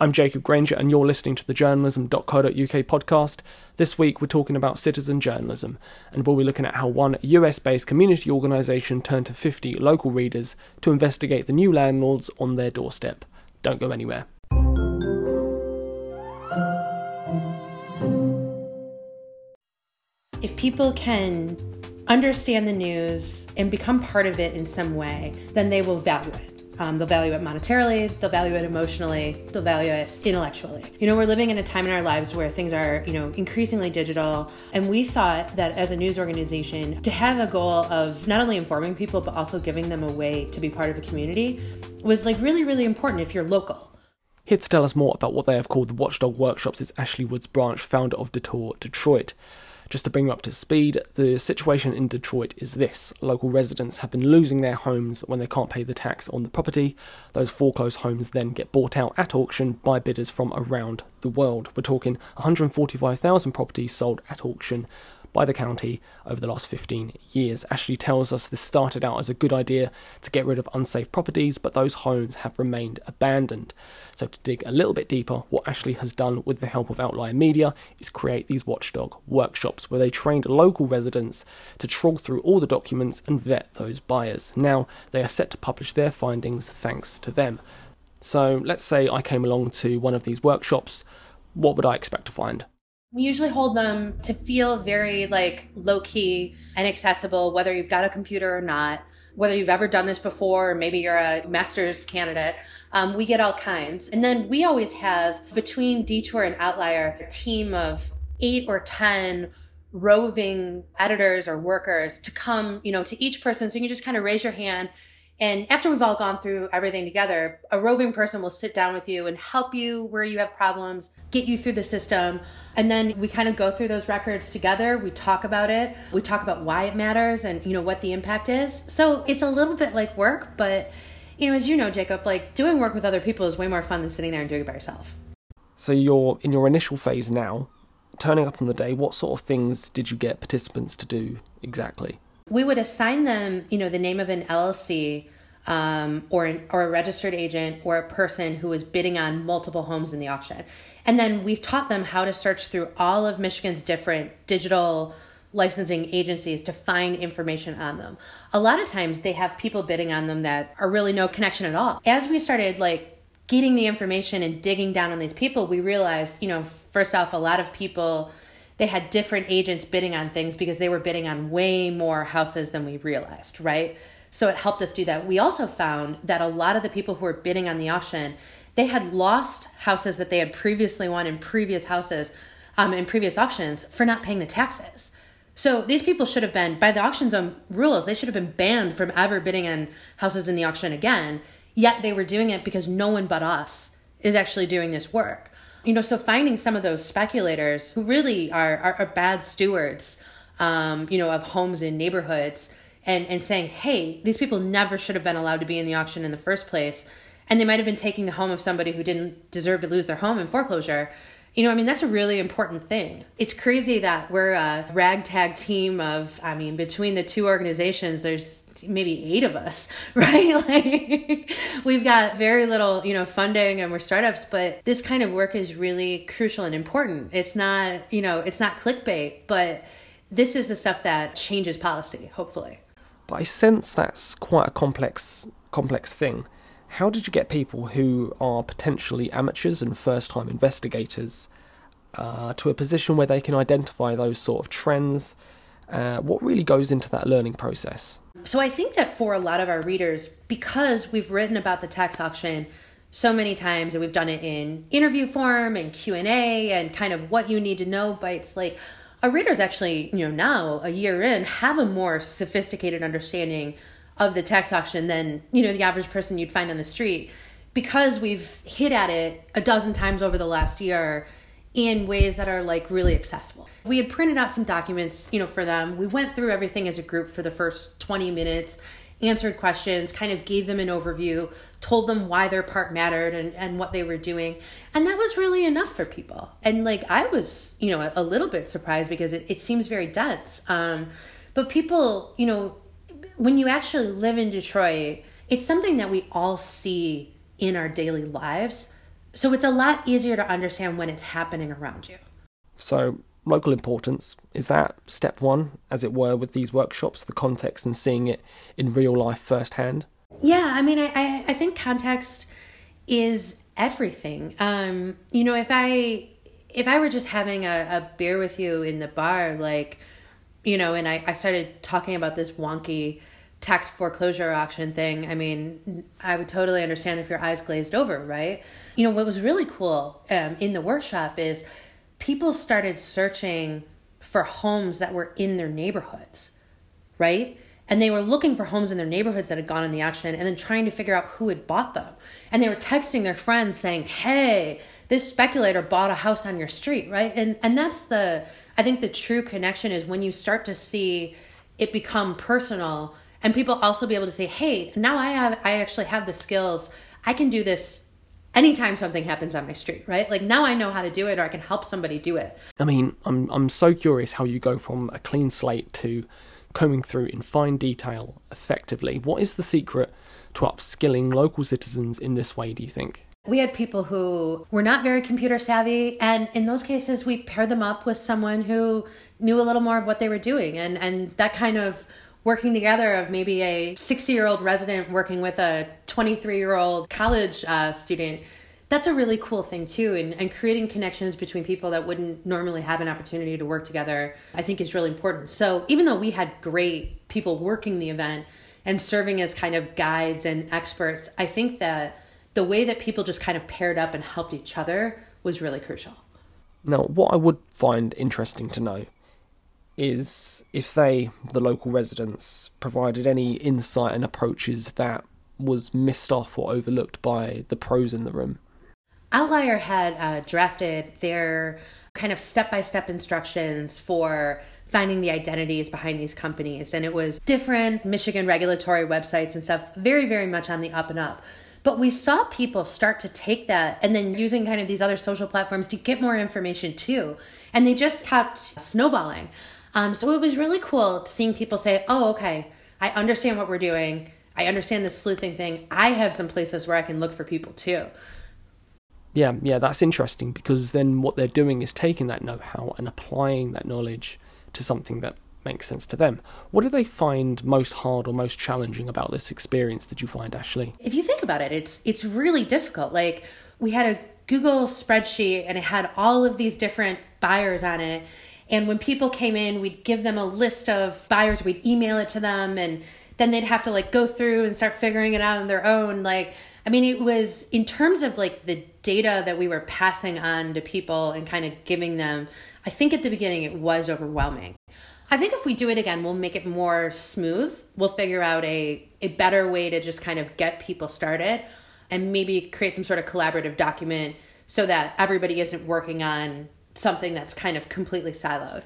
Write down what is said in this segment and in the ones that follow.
I'm Jacob Granger, and you're listening to the journalism.co.uk podcast. This week, we're talking about citizen journalism, and we'll be looking at how one US based community organisation turned to 50 local readers to investigate the new landlords on their doorstep. Don't go anywhere. If people can understand the news and become part of it in some way, then they will value it. Um, they'll value it monetarily, they'll value it emotionally, they'll value it intellectually. You know, we're living in a time in our lives where things are, you know, increasingly digital. And we thought that as a news organization, to have a goal of not only informing people, but also giving them a way to be part of a community was like really, really important if you're local. Here to tell us more about what they have called the Watchdog Workshops is Ashley Woods Branch, founder of Detour Detroit. Just to bring you up to speed, the situation in Detroit is this local residents have been losing their homes when they can't pay the tax on the property. Those foreclosed homes then get bought out at auction by bidders from around the world. We're talking 145,000 properties sold at auction by the county over the last 15 years. Ashley tells us this started out as a good idea to get rid of unsafe properties, but those homes have remained abandoned. So, to dig a little bit deeper, what Ashley has done with the help of Outlier Media is create these watchdog workshops where they trained local residents to trawl through all the documents and vet those buyers. Now, they are set to publish their findings thanks to them. So, let's say I came along to one of these workshops, what would I expect to find? We usually hold them to feel very like low key and accessible, whether you've got a computer or not, whether you've ever done this before, or maybe you're a master's candidate. Um, we get all kinds. And then we always have between Detour and Outlier a team of eight or 10 roving editors or workers to come, you know, to each person. So you can just kind of raise your hand and after we've all gone through everything together, a roving person will sit down with you and help you where you have problems, get you through the system. And then we kind of go through those records together. We talk about it. We talk about why it matters and, you know, what the impact is. So it's a little bit like work, but, you know, as you know, Jacob, like doing work with other people is way more fun than sitting there and doing it by yourself. So you're in your initial phase now, turning up on the day. What sort of things did you get participants to do exactly? We would assign them, you know, the name of an LLC um, or an, or a registered agent or a person who was bidding on multiple homes in the auction, and then we taught them how to search through all of Michigan's different digital licensing agencies to find information on them. A lot of times they have people bidding on them that are really no connection at all. As we started like getting the information and digging down on these people, we realized, you know, first off, a lot of people they had different agents bidding on things because they were bidding on way more houses than we realized, right? So it helped us do that. We also found that a lot of the people who were bidding on the auction, they had lost houses that they had previously won in previous houses, um, in previous auctions for not paying the taxes. So these people should have been, by the auction zone rules, they should have been banned from ever bidding on houses in the auction again. Yet they were doing it because no one but us is actually doing this work. You know, so finding some of those speculators who really are, are, are bad stewards, um, you know, of homes and neighborhoods and, and saying, hey, these people never should have been allowed to be in the auction in the first place. And they might have been taking the home of somebody who didn't deserve to lose their home in foreclosure. You know, I mean, that's a really important thing. It's crazy that we're a ragtag team of, I mean, between the two organizations, there's maybe eight of us, right? like we've got very little, you know, funding and we're startups, but this kind of work is really crucial and important. It's not, you know, it's not clickbait, but this is the stuff that changes policy, hopefully. But I sense that's quite a complex complex thing. How did you get people who are potentially amateurs and first time investigators uh, to a position where they can identify those sort of trends? Uh, what really goes into that learning process? So I think that for a lot of our readers, because we've written about the tax auction so many times and we've done it in interview form and Q&A and kind of what you need to know bites like our readers actually, you know, now a year in have a more sophisticated understanding of the tax auction than, you know, the average person you'd find on the street because we've hit at it a dozen times over the last year in ways that are like really accessible. We had printed out some documents, you know, for them. We went through everything as a group for the first 20 minutes, answered questions, kind of gave them an overview, told them why their part mattered and, and what they were doing. And that was really enough for people. And like I was, you know, a, a little bit surprised because it, it seems very dense. Um, but people, you know, when you actually live in Detroit, it's something that we all see in our daily lives So it's a lot easier to understand when it's happening around you. So, local importance is that step one, as it were, with these workshops, the context and seeing it in real life firsthand? Yeah, I mean, I, I, I think context is everything. Um, you know, if I if I were just having a, a beer with you in the bar, like, you know, and I, I started talking about this wonky tax foreclosure auction thing, I mean, I would totally understand if your eyes glazed over, right? You know, what was really cool um, in the workshop is people started searching for homes that were in their neighborhoods, right? And they were looking for homes in their neighborhoods that had gone in the auction and then trying to figure out who had bought them. And they were texting their friends saying, hey, this speculator bought a house on your street, right? And and that's the I think the true connection is when you start to see it become personal and people also be able to say, "Hey, now I have I actually have the skills. I can do this anytime something happens on my street, right? Like now I know how to do it or I can help somebody do it. I mean, I'm I'm so curious how you go from a clean slate to combing through in fine detail effectively. What is the secret to upskilling local citizens in this way, do you think? We had people who were not very computer savvy, and in those cases, we paired them up with someone who knew a little more of what they were doing, and and that kind of working together of maybe a 60 year old resident working with a 23 year old college uh, student that's a really cool thing too and, and creating connections between people that wouldn't normally have an opportunity to work together i think is really important. So even though we had great people working the event and serving as kind of guides and experts i think that the way that people just kind of paired up and helped each other was really crucial now what i would find interesting to know is if they, the local residents, provided any insight and approaches that was missed off or overlooked by the pros in the room. Outlier had uh, drafted their kind of step by step instructions for finding the identities behind these companies. And it was different Michigan regulatory websites and stuff, very, very much on the up and up. But we saw people start to take that and then using kind of these other social platforms to get more information too. And they just kept snowballing. Um, so it was really cool seeing people say, oh, okay, I understand what we're doing. I understand the sleuthing thing. I have some places where I can look for people too. Yeah, yeah, that's interesting because then what they're doing is taking that know how and applying that knowledge to something that makes sense to them. What do they find most hard or most challenging about this experience did you find, Ashley? If you think about it, it's it's really difficult. Like we had a Google spreadsheet and it had all of these different buyers on it and when people came in, we'd give them a list of buyers, we'd email it to them, and then they'd have to like go through and start figuring it out on their own. Like, I mean, it was in terms of like the data that we were passing on to people and kind of giving them, I think at the beginning it was overwhelming. I think if we do it again, we'll make it more smooth. We'll figure out a, a better way to just kind of get people started and maybe create some sort of collaborative document so that everybody isn't working on something that's kind of completely siloed.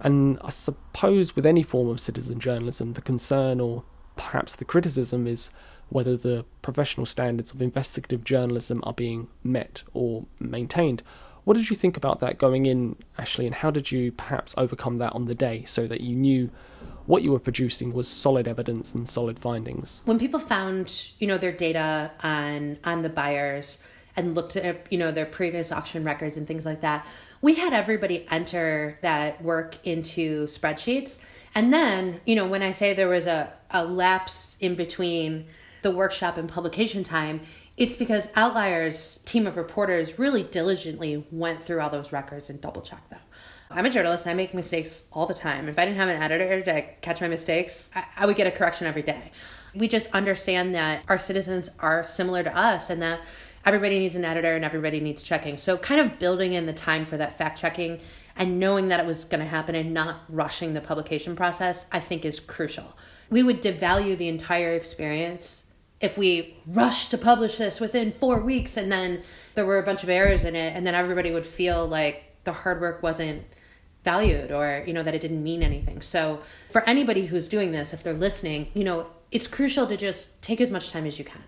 And I suppose with any form of citizen journalism, the concern or perhaps the criticism is whether the professional standards of investigative journalism are being met or maintained. What did you think about that going in, Ashley, and how did you perhaps overcome that on the day so that you knew what you were producing was solid evidence and solid findings? When people found, you know, their data on on the buyers and looked at, you know, their previous auction records and things like that, we had everybody enter that work into spreadsheets. And then, you know, when I say there was a, a lapse in between the workshop and publication time, it's because Outlier's team of reporters really diligently went through all those records and double checked them. I'm a journalist and I make mistakes all the time. If I didn't have an editor to catch my mistakes, I, I would get a correction every day. We just understand that our citizens are similar to us and that everybody needs an editor and everybody needs checking. So, kind of building in the time for that fact checking and knowing that it was going to happen and not rushing the publication process, I think is crucial. We would devalue the entire experience if we rushed to publish this within four weeks and then there were a bunch of errors in it, and then everybody would feel like the hard work wasn't valued or you know that it didn't mean anything. So for anybody who's doing this if they're listening you know it's crucial to just take as much time as you can.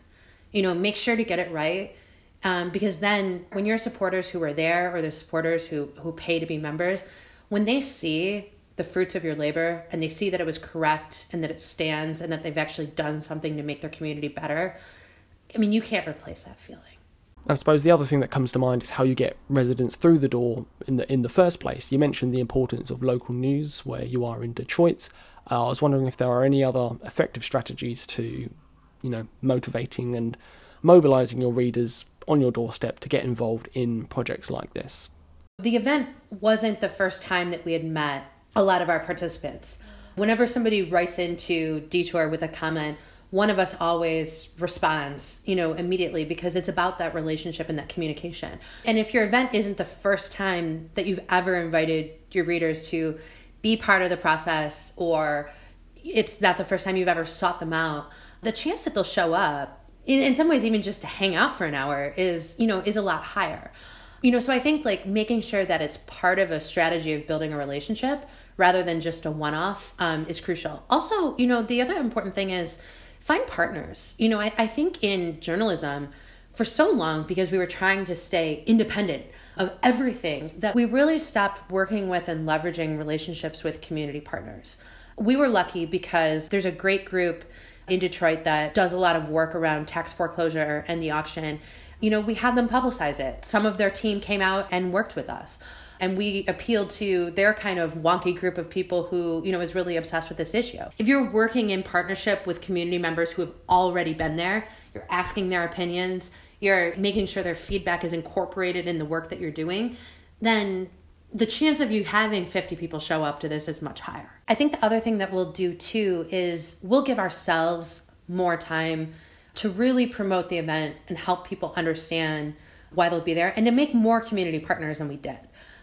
You know make sure to get it right um, because then when your supporters who are there or the supporters who who pay to be members when they see the fruits of your labor and they see that it was correct and that it stands and that they've actually done something to make their community better i mean you can't replace that feeling I suppose the other thing that comes to mind is how you get residents through the door in the in the first place. You mentioned the importance of local news where you are in Detroit. Uh, I was wondering if there are any other effective strategies to, you know, motivating and mobilizing your readers on your doorstep to get involved in projects like this. The event wasn't the first time that we had met a lot of our participants. Whenever somebody writes into Detour with a comment, one of us always responds, you know, immediately because it's about that relationship and that communication. And if your event isn't the first time that you've ever invited your readers to be part of the process or it's not the first time you've ever sought them out, the chance that they'll show up in, in some ways even just to hang out for an hour is, you know, is a lot higher. You know, so I think like making sure that it's part of a strategy of building a relationship rather than just a one-off um, is crucial. Also, you know, the other important thing is find partners. You know, I, I think in journalism, for so long, because we were trying to stay independent of everything, that we really stopped working with and leveraging relationships with community partners. We were lucky because there's a great group in Detroit that does a lot of work around tax foreclosure and the auction. You know, we had them publicize it. Some of their team came out and worked with us and we appealed to their kind of wonky group of people who you know is really obsessed with this issue if you're working in partnership with community members who have already been there you're asking their opinions you're making sure their feedback is incorporated in the work that you're doing then the chance of you having 50 people show up to this is much higher. I think the other thing that we'll do too is we'll give ourselves more time to really promote the event and help people understand why they'll be there and to make more community partners than we did.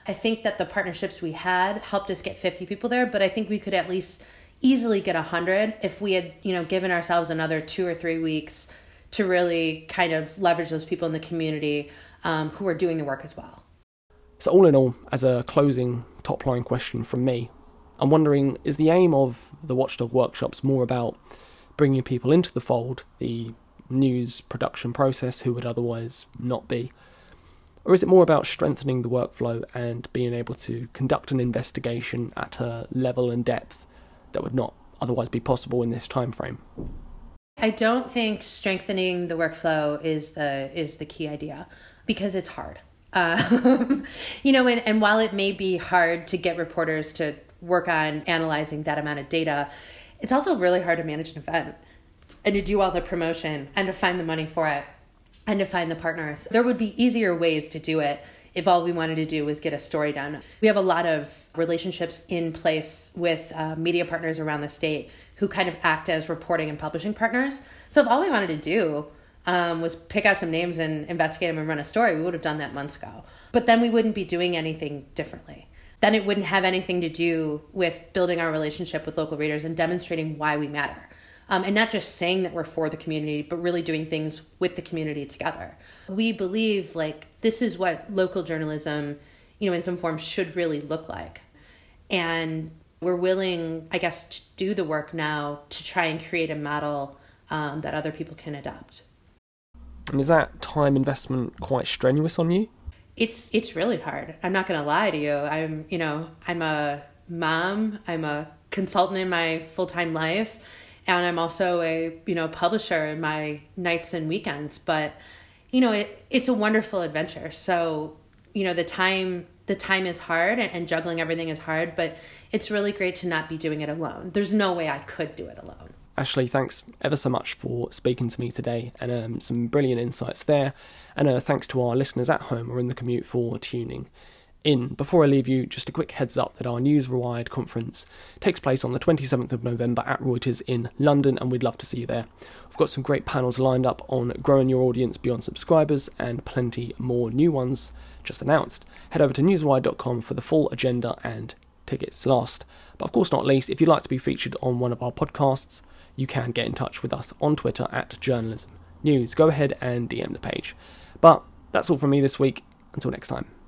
I think that the partnerships we had helped us get 50 people there, but I think we could at least easily get 100 if we had, you know, given ourselves another 2 or 3 weeks to really kind of leverage those people in the community um, who are doing the work as well. So all in all, as a closing top line question from me, I'm wondering is the aim of the Watchdog workshops more about bringing people into the fold, the news production process who would otherwise not be? Or is it more about strengthening the workflow and being able to conduct an investigation at a level and depth that would not otherwise be possible in this time frame? I don't think strengthening the workflow is the is the key idea because it's hard. Um, you know, and, and while it may be hard to get reporters to work on analyzing that amount of data, it's also really hard to manage an event and to do all the promotion and to find the money for it and to find the partners. There would be easier ways to do it if all we wanted to do was get a story done. We have a lot of relationships in place with uh, media partners around the state who kind of act as reporting and publishing partners. So if all we wanted to do um, was pick out some names and investigate them and run a story, we would have done that months ago. But then we wouldn't be doing anything differently. Then it wouldn't have anything to do with building our relationship with local readers and demonstrating why we matter um, and not just saying that we're for the community, but really doing things with the community together. We believe like this is what local journalism, you know, in some form should really look like. And we're willing, I guess, to do the work now to try and create a model um, that other people can adopt. And is that time investment quite strenuous on you? It's it's really hard. I'm not going to lie to you. I'm, you know, I'm a mom. I'm a consultant in my full time life and I'm also a you know publisher in my nights and weekends. But you know, it it's a wonderful adventure. So you know, the time the time is hard and, and juggling everything is hard, but it's really great to not be doing it alone. There's no way I could do it alone. Ashley, thanks ever so much for speaking to me today and um, some brilliant insights there. And uh, thanks to our listeners at home or in the commute for tuning in. Before I leave you, just a quick heads up that our News Rewired conference takes place on the 27th of November at Reuters in London, and we'd love to see you there. We've got some great panels lined up on growing your audience beyond subscribers and plenty more new ones just announced. Head over to newsrewired.com for the full agenda and tickets last. But of course, not least, if you'd like to be featured on one of our podcasts, you can get in touch with us on Twitter at journalism news. Go ahead and DM the page. But that's all from me this week. Until next time.